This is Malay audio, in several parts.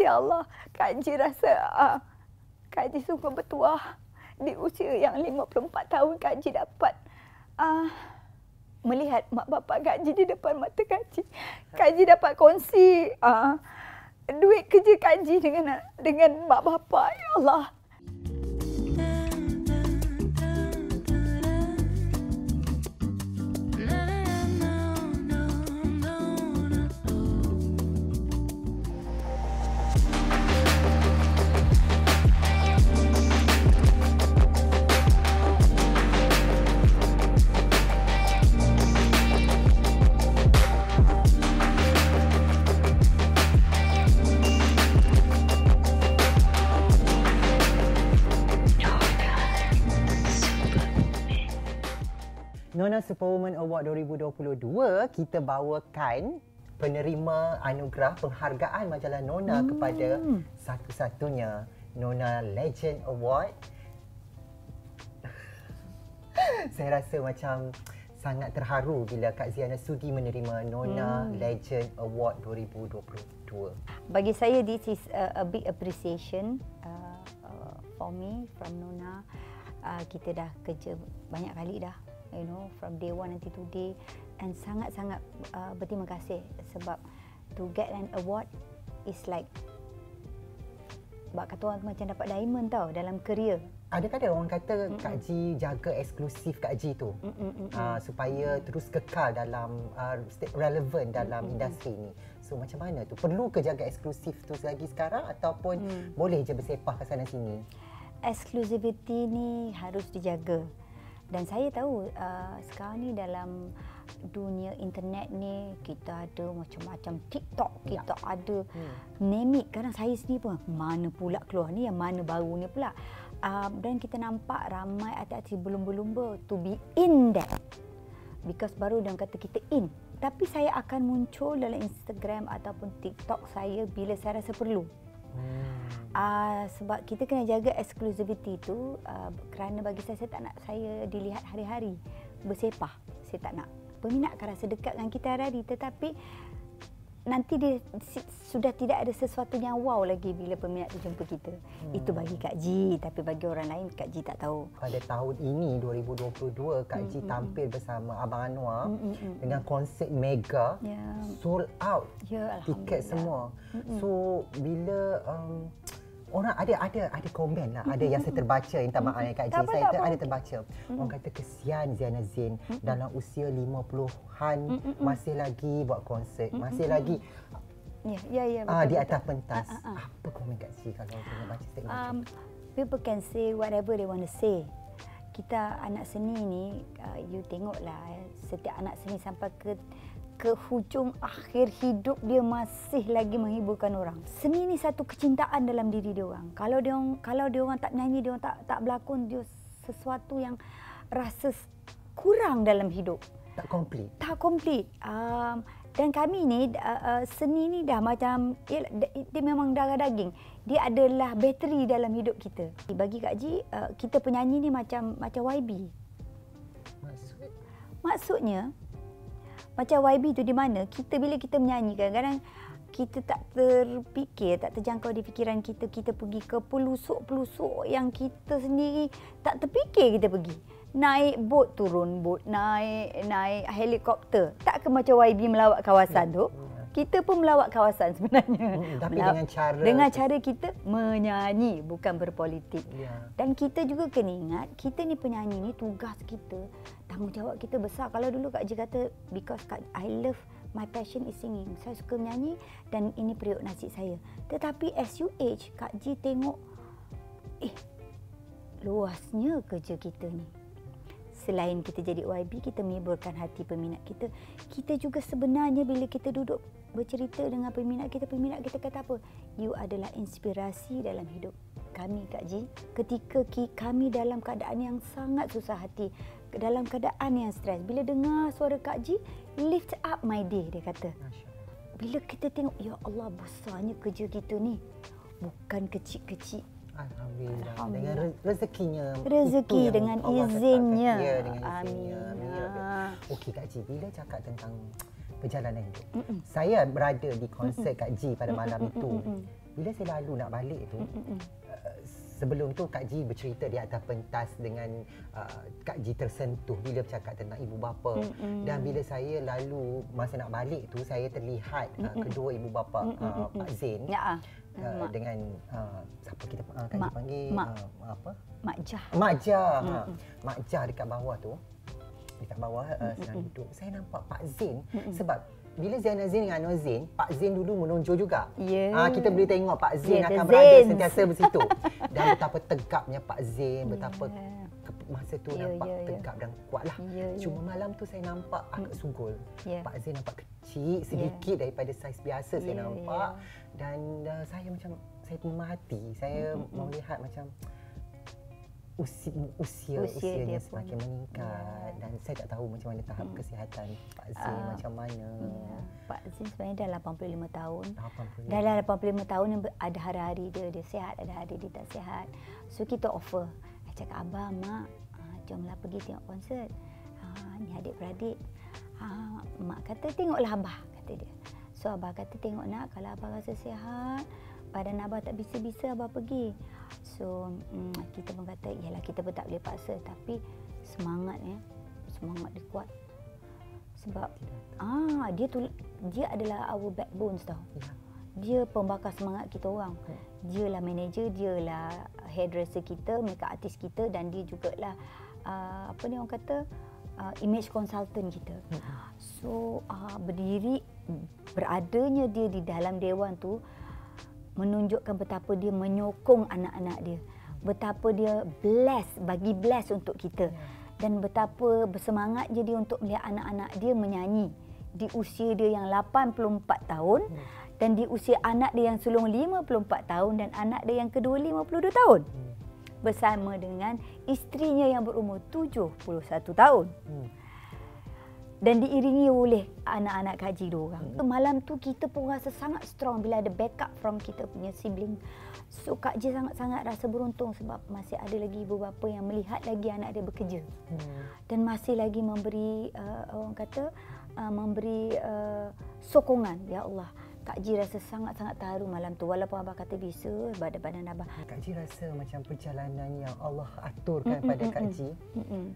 Ya Allah, Kak Ji rasa uh, Kak Ji sungguh bertuah di usia yang 54 tahun Kak Ji dapat uh, melihat mak bapak Kak Ji di depan mata Kak Ji. Kak Ji dapat kongsi uh, duit kerja Kak Ji dengan dengan mak bapak. Ya Allah. Superwoman Award 2022 kita bawakan penerima anugerah penghargaan majalah Nona hmm. kepada satu-satunya Nona Legend Award. Saya rasa macam sangat terharu bila Kak Ziana sudi menerima Nona hmm. Legend Award 2022. Bagi saya this is a, a big appreciation uh, uh, for me from Nona. Uh, kita dah kerja banyak kali dah you know from day one until today and sangat-sangat uh, berterima kasih sebab to get an award is like bak kata orang macam dapat diamond tau dalam career. Adakah ada orang kata Mm-mm. Kak Ji jaga eksklusif Kak Ji tu uh, supaya terus kekal dalam uh, relevan dalam Mm-mm. industri ni. So macam mana tu? Perlu ke jaga eksklusif tu lagi sekarang ataupun mm. boleh je bersepah ke sana sini? Eksklusiviti ni harus dijaga dan saya tahu uh, sekarang ni dalam dunia internet ni kita ada macam-macam TikTok ya. kita ada hmm. name it kadang saya sendiri pun mana pula keluar ni? Yang mana baru ni pula? Uh, dan kita nampak ramai artis-artis belum-belum to be in that. Because baru dia kata kita in. Tapi saya akan muncul dalam Instagram ataupun TikTok saya bila saya rasa perlu Uh, sebab kita kena jaga exclusivity tu uh, kerana bagi saya saya tak nak saya dilihat hari-hari bersepah. Saya tak nak. Peminat akan rasa dekat dengan kita hari-hari tetapi nanti dia sudah tidak ada sesuatu yang wow lagi bila peminat tu jumpa kita. Hmm. Itu bagi Kak Ji tapi bagi orang lain Kak Ji tak tahu. Pada tahun ini 2022 Kak Ji hmm, hmm, tampil hmm. bersama Abang Anwar hmm, hmm, hmm. dengan konsert mega yeah. sold out yeah, tiket semua. Hmm, hmm. So bila um, orang ada ada ada komen lah. Ada yang saya terbaca minta maaf ya Kak Ji saya ter, ada terbaca. Orang kata kesian Ziana Zain. Dalam usia 50-an masih lagi buat konsert masih lagi Ya, ya, ya. Ah, di atas pentas. Uh, uh, uh. Apa komen Kak Si kalau kita baca statement um, People can say whatever they want to say. Kita anak seni ni, uh, you tengoklah eh, setiap anak seni sampai ke ke hujung akhir hidup dia masih lagi menghiburkan orang. Seni ni satu kecintaan dalam diri dia orang. Kalau dia orang kalau dia orang tak nyanyi, dia orang tak tak berlakon, dia sesuatu yang rasa kurang dalam hidup. Tak komplit. Tak komplit. Um, dan kami ni uh, uh, seni ni dah macam dia, dia memang darah daging. Dia adalah bateri dalam hidup kita. Bagi Kak Ji, uh, kita penyanyi ni macam macam YB. Maksud? Maksudnya macam YB tu di mana kita bila kita menyanyi kadang-kadang kita tak terfikir, tak terjangkau di fikiran kita, kita pergi ke pelusuk-pelusuk yang kita sendiri tak terfikir kita pergi. Naik bot, turun bot, naik naik helikopter. Tak ke macam YB melawat kawasan tu? Kita pun melawat kawasan sebenarnya. Hmm, tapi Melawat, dengan cara dengan cara kita menyanyi bukan berpolitik. Ya. Dan kita juga kena ingat kita ni penyanyi ni tugas kita, tanggungjawab kita besar. Kalau dulu Kak Ji kata because Kak, I love my passion is singing. Saya suka menyanyi dan ini periuk nasib saya. Tetapi as you age, Kak Ji tengok eh luasnya kerja kita ni selain kita jadi YB, kita menghiburkan hati peminat kita. Kita juga sebenarnya bila kita duduk bercerita dengan peminat kita, peminat kita kata apa? You adalah inspirasi dalam hidup kami, Kak Ji. Ketika kami dalam keadaan yang sangat susah hati, dalam keadaan yang stres. Bila dengar suara Kak Ji, lift up my day, dia kata. Bila kita tengok, Ya Allah, besarnya kerja kita ni. Bukan kecil-kecil Alhamdulillah. Alhamdulillah. Dengan rezekinya. Rezeki dengan izinnya. Ya, dengan izinnya. Amin. Okey Kak Ji, bila cakap tentang perjalanan hidup. Mm-mm. Saya berada di konsert Kak Ji pada malam Mm-mm. itu. Mm-mm. bila saya lalu nak balik tu uh, sebelum tu Kak Ji bercerita di atas pentas dengan uh, Kak Ji tersentuh bila bercakap tentang ibu bapa mm-hmm. dan bila saya lalu masa nak balik tu saya terlihat uh, kedua ibu bapa uh, Pak Zain ya uh, dengan uh, siapa kita uh, Kak Ji panggil Mak. Uh, apa Mak Jah Mak Jah mm-hmm. Mak Jah dekat bawah tu dekat bawah uh, sedang duduk saya nampak Pak Zain mm-hmm. sebab bila Zainal Zain dengan Anwar Zain, Pak Zain dulu menonjol juga. Yeah. Ha, kita boleh tengok Pak Zain yeah, akan berada sentiasa di situ. Dan betapa tegapnya Pak Zain, betapa yeah. masa tu yeah, nampak yeah, tegap yeah. dan kuatlah. Yeah, yeah. Cuma malam tu saya nampak agak sugul. Yeah. Pak Zain nampak kecil sedikit yeah. daripada saiz biasa yeah, saya nampak. Yeah. Dan uh, saya macam saya memerhati, saya mm-hmm. melihat macam usia, usia usianya dia semakin pun. meningkat ya. dan saya tak tahu macam mana tahap hmm. kesihatan Pak Zin uh, macam mana. Ya. Pak Zin sebenarnya dah 85 tahun. 85. Dah 85 tahun yang ada hari-hari dia dia sihat, ada hari dia tak sihat. So kita offer. Saya cakap abah, mak, uh, jomlah pergi tengok konsert. Uh, ni adik-beradik. Uh, mak kata tengoklah abah kata dia. So abah kata tengok nak kalau abah rasa sihat, badan abah tak bisa-bisa abah pergi. So mm, kita pun kata ialah kita pun tak boleh paksa tapi semangat ya. Semangat dia kuat. Sebab ah dia tu dia adalah our backbone tau. Ya. Dia pembakar semangat kita orang. Ya. Dia lah manager, dia lah hairdresser kita, makeup artist kita dan dia jugalah uh, apa ni orang kata uh, image consultant kita. Ya. So uh, berdiri beradanya dia di dalam dewan tu menunjukkan betapa dia menyokong anak-anak dia. Betapa dia bless, bagi bless untuk kita. Dan betapa bersemangat je dia untuk melihat anak-anak dia menyanyi di usia dia yang 84 tahun dan di usia anak dia yang sulung 54 tahun dan anak dia yang kedua 52 tahun. Bersama dengan isterinya yang berumur 71 tahun. Hmm dan diiringi oleh anak-anak kaji dia orang. Hmm. Malam tu kita pun rasa sangat strong bila ada backup from kita punya sibling. So Kak Ji sangat-sangat rasa beruntung sebab masih ada lagi ibu bapa yang melihat lagi anak dia bekerja. Hmm. Dan masih lagi memberi uh, orang kata uh, memberi uh, sokongan ya Allah. Kak Ji rasa sangat-sangat terharu malam tu walaupun abah kata bisa badan-badan abah. Kak Ji rasa macam perjalanan yang Allah aturkan mm-mm, pada Kak Ji. Mm-mm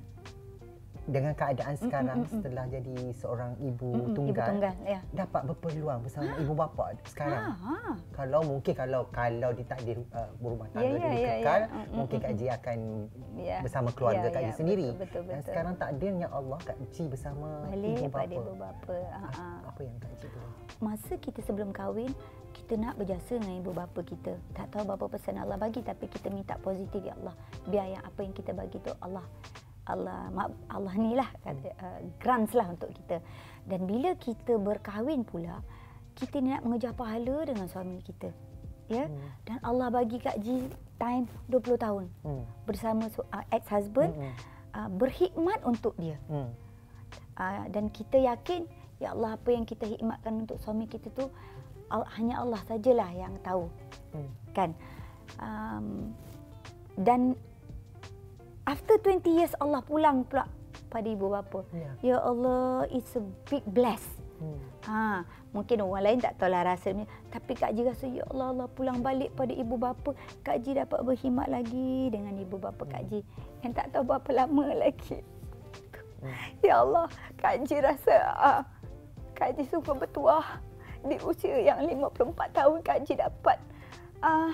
dengan keadaan sekarang mm-hmm. setelah jadi seorang ibu mm-hmm. tunggal, ibu tunggal ya. dapat berpeluang bersama ha. ibu bapa sekarang. Ha. ha. Kalau mungkin kalau kalau ditakdir uh, berumah tangga yeah, yeah, kekal, yeah. Mm-hmm. mungkin Kak Ji akan yeah. bersama keluarga yeah, Kak Ji yeah, sendiri. Betul, betul, betul. Dan sekarang takdirnya Allah Kak Ji bersama Balik ibu bapa. ibu bapa. Ha. Apa yang Kak Ji tahu? Masa kita sebelum kahwin, kita nak berjasa dengan ibu bapa kita. Tak tahu berapa pesan Allah bagi tapi kita minta positif ya Allah. Biar yang apa yang kita bagi tu Allah Allah Allah ni lah uh, grants lah untuk kita dan bila kita berkahwin pula kita ni nak mengejar pahala dengan suami kita ya hmm. dan Allah bagi Kak Ji time 20 tahun hmm. bersama uh, ex husband hmm. uh, berkhidmat untuk dia hmm. uh, dan kita yakin ya Allah apa yang kita khidmatkan untuk suami kita tu al- hanya Allah sajalah yang tahu hmm. kan um, dan after 20 years Allah pulang pula pada ibu bapa. Ya, ya Allah, it's a big bless. Hmm. Ha, mungkin orang lain tak tahu lah rasanya. Tapi Kak Ji rasa, Ya Allah, Allah pulang balik pada ibu bapa. Kak Ji dapat berkhidmat lagi dengan ibu bapa hmm. Kak Ji. Yang tak tahu berapa lama lagi. Hmm. Ya Allah, Kak Ji rasa uh, Kak Ji sungguh bertuah. Di usia yang 54 tahun Kak Ji dapat uh,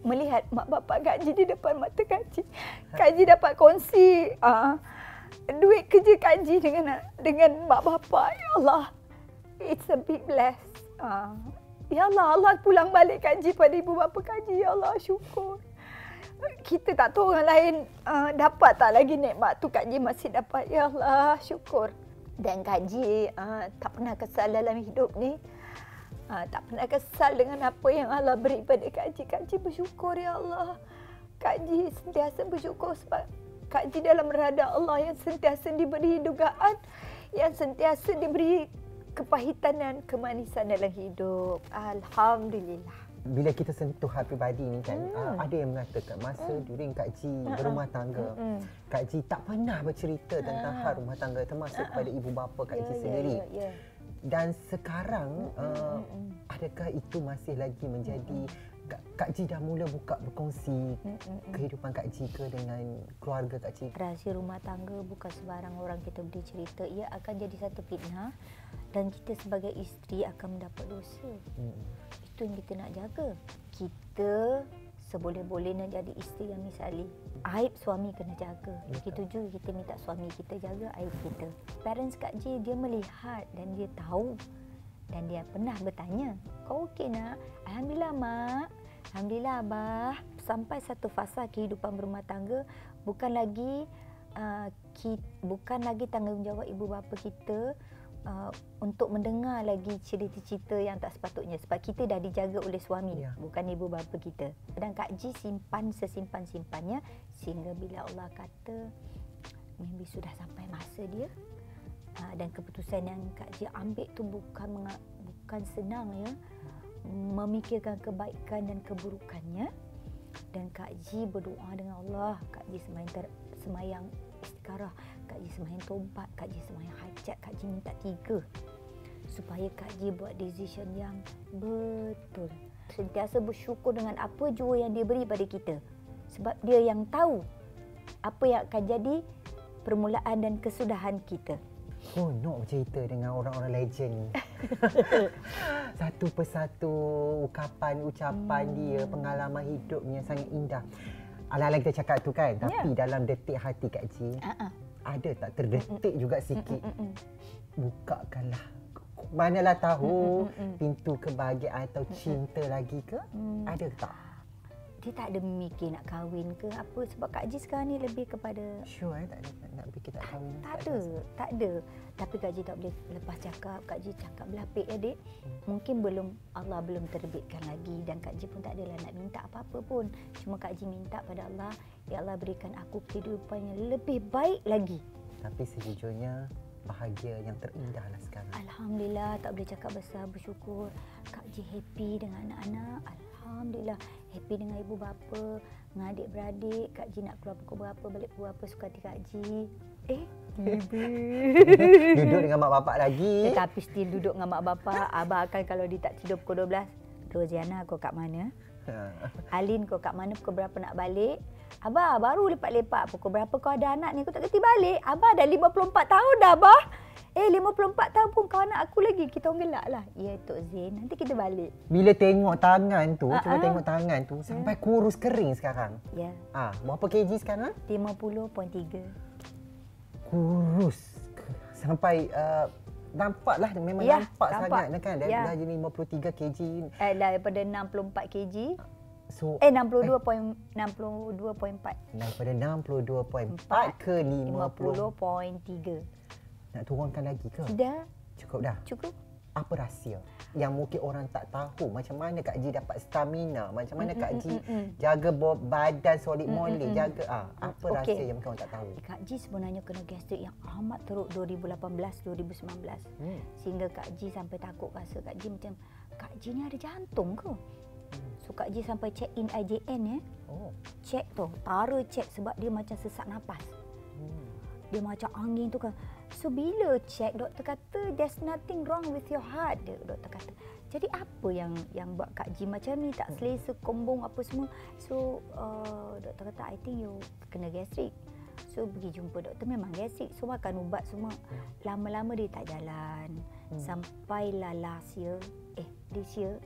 melihat mak bapak gaji di depan mata kaji. Kaji dapat kongsi uh, duit kerja kaji dengan dengan mak bapak. Ya Allah. It's a big bless. Uh, ya Allah, Allah pulang balik kaji pada ibu bapa kaji. Ya Allah, syukur. Kita tak tahu orang lain uh, dapat tak lagi nikmat tu kaji masih dapat. Ya Allah, syukur. Dan kaji uh, tak pernah kesal dalam hidup ni. Ha, tak pernah kesal dengan apa yang Allah beri pada Kak Ji. Kak Ji bersyukur ya Allah. Kak Ji sentiasa bersyukur sebab Kak Ji dalam rada Allah yang sentiasa diberi dugaan. Yang sentiasa diberi kepahitan dan kemanisan dalam hidup. Alhamdulillah. Bila kita sentuh hal pribadi ni kan, hmm. ada yang mengatakan masa hmm. during Kak Ji hmm. berumah tangga, hmm. Kak Ji tak pernah bercerita tentang hmm. hal rumah tangga termasuk hmm. kepada ibu bapa Kak yeah, Ji ya, sendiri. Yeah, yeah, yeah dan sekarang uh, adakah itu masih lagi menjadi Kak, Kak Ji dah mula buka berkongsi Mm-mm. kehidupan Kak Ji ke dengan keluarga Kak Ji? Rahsia rumah tangga bukan sebarang orang kita boleh cerita. Ia akan jadi satu fitnah dan kita sebagai isteri akan mendapat dosa. Mm. Itu yang kita nak jaga. Kita seboleh-bolehnya jadi isteri yang misali. Aib suami kena jaga. Begitu juga kita minta suami kita jaga aib kita. Parents Kak Ji dia melihat dan dia tahu dan dia pernah bertanya, kau okey nak? Alhamdulillah mak. Alhamdulillah Abah sampai satu fasa kehidupan berumah tangga bukan lagi uh, ki, bukan lagi tanggungjawab ibu bapa kita uh, untuk mendengar lagi cerita-cerita yang tak sepatutnya. Sebab kita dah dijaga oleh suami ya. bukan ibu bapa kita. Dan Kak Ji simpan sesimpan-simpannya sehingga bila Allah kata maybe sudah sampai masa dia uh, dan keputusan yang Kak Ji ambil tu bukan bukan senang ya. Memikirkan kebaikan dan keburukannya. Dan Kak Ji berdoa dengan Allah. Kak Ji semayang, ter, semayang istikharah Kak Ji semayang tobat Kak Ji semayang hajat Kak Ji minta tiga supaya Kak Ji buat decision yang betul sentiasa bersyukur dengan apa jua yang dia beri pada kita sebab dia yang tahu apa yang akan jadi permulaan dan kesudahan kita Oh, nak bercerita dengan orang-orang legend ni. Satu persatu ucapan-ucapan hmm. dia, pengalaman hidupnya sangat indah. Ala-ala kita cakap tu kan, tapi yeah. dalam detik hati Kak Ji, uh-uh. Ada tak terdetik juga sikit. Bukakanlah. Manalah tahu pintu kebahagiaan atau cinta lagi ke? Hmm. Ada tak? Dia tak ada memikir nak kahwin ke apa. Sebab Kak Ji sekarang ni lebih kepada sure eh tak ada nak fikir tak kahwin tak, tak ada tak ada. Tapi Kak Ji tak boleh lepas cakap. Kak Ji cakap belapik ya dek. Hmm. mungkin belum Allah belum terbitkan lagi. Dan Kak Ji pun tak adalah nak minta apa-apa pun. Cuma Kak Ji minta pada Allah ya Allah berikan aku kehidupan yang lebih baik lagi. Tapi sejujurnya bahagia yang terindah lah sekarang. Alhamdulillah tak boleh cakap besar bersyukur. Kak Ji happy dengan anak-anak Alhamdulillah happy dengan ibu bapa dengan adik-beradik. Kak Ji nak keluar pukul berapa balik pukul berapa suka hati Kak Ji. Eh? Duduk dengan mak bapak lagi. Tetapi still duduk dengan mak bapak. Abah akan kalau dia tak tidur pukul 12 Roziana kau kat mana? Ha. Alin kau kat mana? Pukul berapa nak balik Abah baru lepak-lepak. Pukul berapa kau ada anak ni? Kau tak kerti balik. Abah dah 54 tahun dah Abah. Eh 54 tahun pun kau anak aku lagi. Kita orang gelak lah. Ya Tok Zain. Nanti kita balik. Bila tengok tangan tu uh-huh. Cuba tengok tangan tu Sampai yeah. kurus kering sekarang. Ya. Yeah. ah, Berapa kg sekarang? 50.3 Kurus. Sampai uh, Nampak lah. Memang yeah, nampak, nampak. sangat kan. Dah, yeah. dah jadi 53 kg. Eh daripada 64 kg So, eh 62 eh. point 62.4 Daripada 62.4 ke 50.3 nak turunkan lagi ke? Tidak. Cukup dah? Cukup. Apa rahsia yang mungkin orang tak tahu macam mana Kak Ji dapat stamina, macam mana Kak Ji jaga badan solid molek, jaga ah apa okay. rahsia yang mungkin orang tak tahu. Kak Ji sebenarnya kena gastrik yang amat teruk 2018 2019. Hmm. Sehingga Kak Ji sampai takut rasa Kak Ji macam Kak Ji ni ada jantung ke? Hmm. So Kak Ji sampai check in IJN ya. Oh. Check tu, taruh check sebab dia macam sesak nafas. Hmm. Dia macam angin tu kan. So bila check doktor kata there's nothing wrong with your heart dia doktor kata. Jadi apa yang yang buat Kak Ji macam ni tak selesa kombong apa semua. So uh, doktor kata I think you kena gastrik. So pergi jumpa doktor memang gastrik. So makan ubat semua. Lama-lama dia tak jalan. Hmm. Sampailah last year eh this year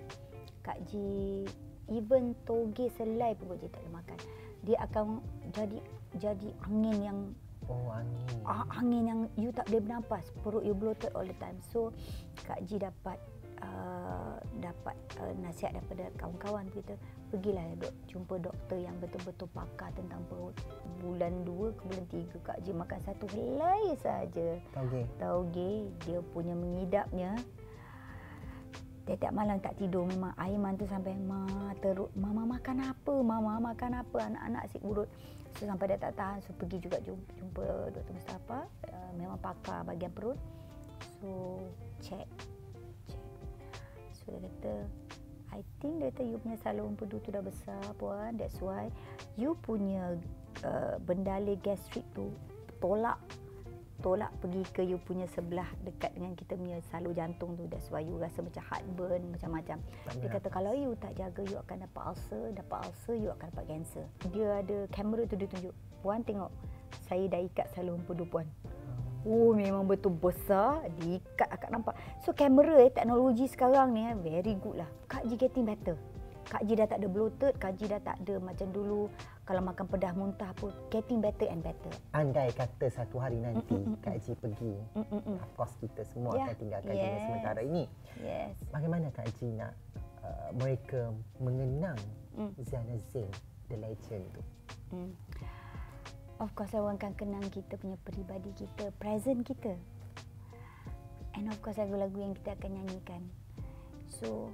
Kak Ji even toge selai pun Kak tak boleh makan. Dia akan jadi jadi angin yang Oh angin. Ah, angin yang you tak boleh bernafas, perut you bloated all the time. So Kak Ji dapat uh, dapat uh, nasihat daripada kawan-kawan kita, pergilah ya, dok, jumpa doktor yang betul-betul pakar tentang perut. Bulan 2 ke bulan 3 Kak Ji makan satu helai saja. Tauge. Tauge dia punya mengidapnya. Tiap-tiap malam tak tidur memang air mantu sampai mama teruk. Mama makan apa? Mama makan apa? Anak-anak asyik urut. So sampai dia tak tahan, so pergi juga jumpa, jumpa Dr. Mustafa. Uh, memang pakar bahagian perut. So check. check. So dia kata, I think dia kata you punya salur empedu tu dah besar puan. That's why you punya uh, bendali gastrik tu tolak tolak pergi ke you punya sebelah dekat dengan kita punya salur jantung tu. That's why you rasa macam heartburn macam-macam. Dia kata kalau you tak jaga you akan dapat ulcer. Dapat ulcer you akan dapat cancer. Dia ada kamera tu dia tunjuk. Puan tengok saya dah ikat salur empedu puan. Oh memang betul. Besar. Diikat akak nampak. So kamera eh teknologi sekarang ni eh, very good lah. Kak Ji getting better. Kak Ji dah tak ada bloated, Kak Ji dah tak ada macam dulu kalau makan pedas muntah pun getting better and better. Andai kata satu hari nanti Mm-mm. Kak Ji pergi, Mm-mm. of course kita semua yeah. akan tinggalkan yes. dunia sementara ini. Yes. Bagaimana Kak Ji nak uh, mereka mengenang mm. Ziana Zain, the legend tu? Mm. Of course orang akan kenang kita punya peribadi kita, present kita. And of course lagu-lagu yang kita akan nyanyikan. So,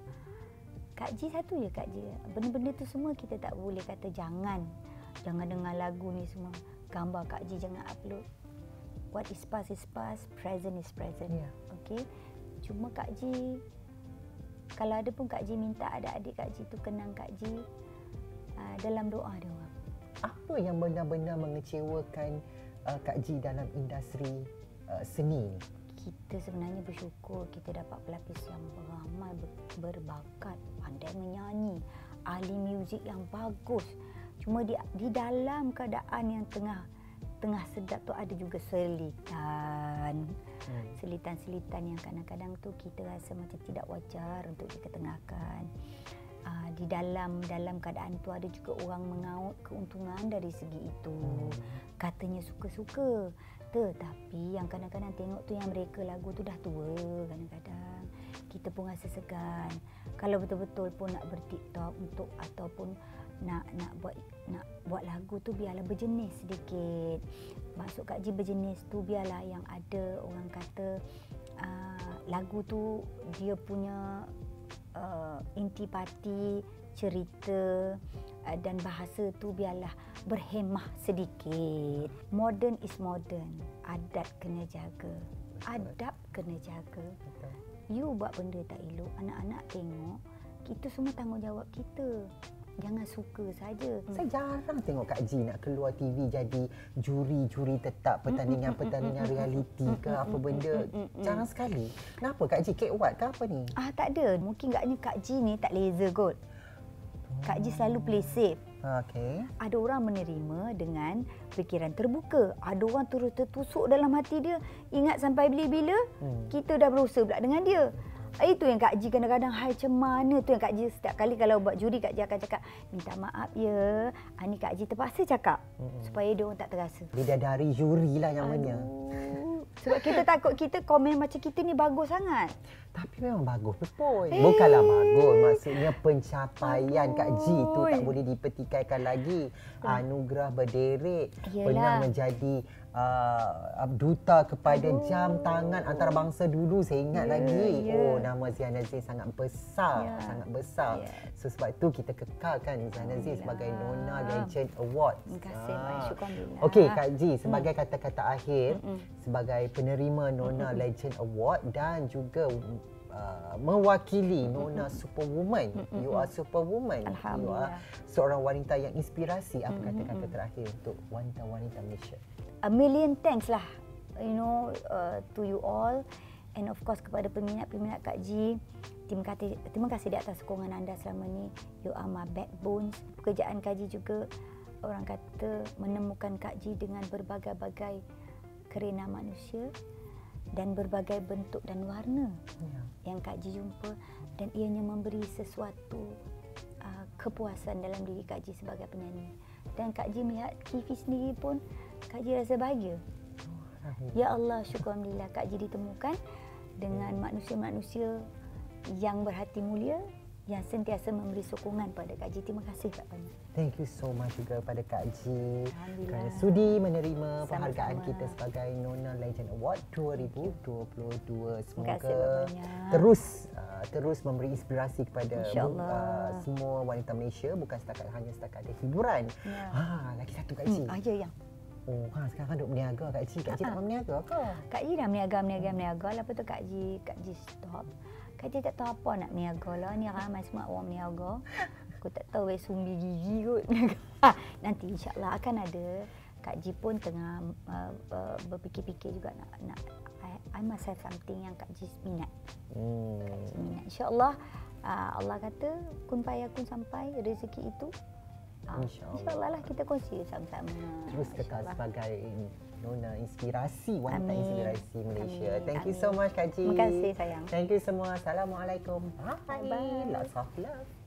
Kak Ji satu je Kak Ji. Benda-benda tu semua kita tak boleh kata jangan. Jangan dengar lagu ni semua. Gambar Kak Ji jangan upload. What is past is past, present is present. Yeah. Okay. Cuma Kak Ji, kalau ada pun Kak Ji minta ada adik Kak Ji tu kenang Kak Ji uh, dalam doa dia orang. Apa yang benar-benar mengecewakan uh, Kak Ji dalam industri uh, seni ni? kita sebenarnya bersyukur kita dapat pelapis yang ramai berbakat, pandai menyanyi, ahli muzik yang bagus. Cuma di, di dalam keadaan yang tengah tengah sedap tu ada juga selitan. Hmm. Selitan-selitan yang kadang-kadang tu kita rasa macam tidak wajar untuk diketengahkan. Uh, di dalam dalam keadaan tu ada juga orang mengaut keuntungan dari segi itu. Hmm. Katanya suka-suka tetapi yang kadang-kadang tengok tu yang mereka lagu tu dah tua kadang-kadang. Kita pun rasa segan. Kalau betul-betul pun nak bertiktok untuk ataupun nak nak buat nak buat lagu tu biarlah berjenis sedikit. Masuk kat je berjenis tu biarlah yang ada orang kata uh, lagu tu dia punya uh, intipati cerita dan bahasa tu biarlah berhemah sedikit. Modern is modern. Adat kena jaga. Adab kena jaga. You buat benda tak elok, anak-anak tengok, kita semua tanggungjawab kita. Jangan suka saja. Saya jarang tengok Kak Ji nak keluar TV jadi juri-juri tetap pertandingan-pertandingan realiti ke apa benda. Jarang sekali. Kenapa Kak Ji? Kek what ke apa ni? Ah tak ada. Mungkin agaknya Kak Ji ni tak laser kot. Kak Ji selalu play safe. Okay. Ada orang menerima dengan fikiran terbuka. Ada orang terus tertusuk dalam hati dia. Ingat sampai bila-bila hmm. kita dah berusaha pula dengan dia. Itu yang Kak Ji kadang-kadang hai macam mana tu yang Kak Ji setiap kali kalau buat juri Kak Ji akan cakap minta maaf ya. Ani Kak Ji terpaksa cakap hmm. supaya dia orang tak terasa. Dia dari juri lah yang namanya. Sebab kita takut kita komen macam kita ni bagus sangat. Tapi memang bagus betul. Hey. Bukanlah bagus. Maksudnya pencapaian bagus. Kak G tu tak boleh dipertikaikan lagi. Anugerah berderet. Yelah. Pernah menjadi uh, duta kepada yeah. jam tangan antarabangsa dulu saya ingat yeah, lagi yeah. oh nama Ziana Zain sangat besar yeah. sangat besar yeah. so sebab itu kita kekalkan Ziana Zain sebagai Nona Legend Award terima kasih ah. okey Kak Ji sebagai hmm. kata-kata akhir mm-hmm. sebagai penerima Nona mm-hmm. Legend Award dan juga Uh, mewakili Nona Superwoman. You are Superwoman. You are seorang wanita yang inspirasi. Apa kata-kata terakhir untuk wanita-wanita Malaysia? a million thanks lah you know uh, to you all and of course kepada peminat-peminat Kak Ji terima kasih terima kasih di atas sokongan anda selama ni you are my backbone pekerjaan Kak Ji juga orang kata menemukan Kak Ji dengan berbagai-bagai kerena manusia dan berbagai bentuk dan warna ya. yang Kak Ji jumpa dan ianya memberi sesuatu uh, kepuasan dalam diri Kak Ji sebagai penyanyi dan Kak Ji melihat Kifi sendiri pun Kak Ji rasa bahagia. Ya Allah, syukur Alhamdulillah Kak Ji ditemukan dengan manusia-manusia yang berhati mulia yang sentiasa memberi sokongan pada Kak Ji. Terima kasih Kak Pani. Thank you so much juga pada Kak Ji kerana sudi menerima Sama-sama. penghargaan kita sebagai Nona Legend Award 2022. Semoga terus uh, terus memberi inspirasi kepada uh, semua wanita Malaysia bukan setakat hanya setakat ada hiburan. Ya. Ha, lagi satu Kak Ji. Hmm, aja yang Oh, ha, sekarang duk berniaga Kak Ji. Kak Ji tak berniaga ke? Kak Ji dah berniaga, berniaga, berniaga. Lepas tu Kak Ji, Kak Ji stop. Kak Ji tak tahu apa nak berniaga lah. Ni ramai semua orang berniaga. Aku tak tahu weh sumbi gigi kot. nanti insyaAllah akan ada Kak Ji pun tengah uh, uh, berfikir-fikir juga nak nak I, I must have something yang Kak Ji minat. Hmm. Kak Ji minat. InsyaAllah uh, Allah kata kun payakun sampai rezeki itu. InsyaAllah. InsyaAllah lah kita kongsi sama-sama. Terus kekal sebagai Nona inspirasi wanita Amin. inspirasi Malaysia. Amin. Thank you so much Kak Ji. Terima kasih sayang. Thank you semua. Assalamualaikum. Bye. Bye. Lots of love.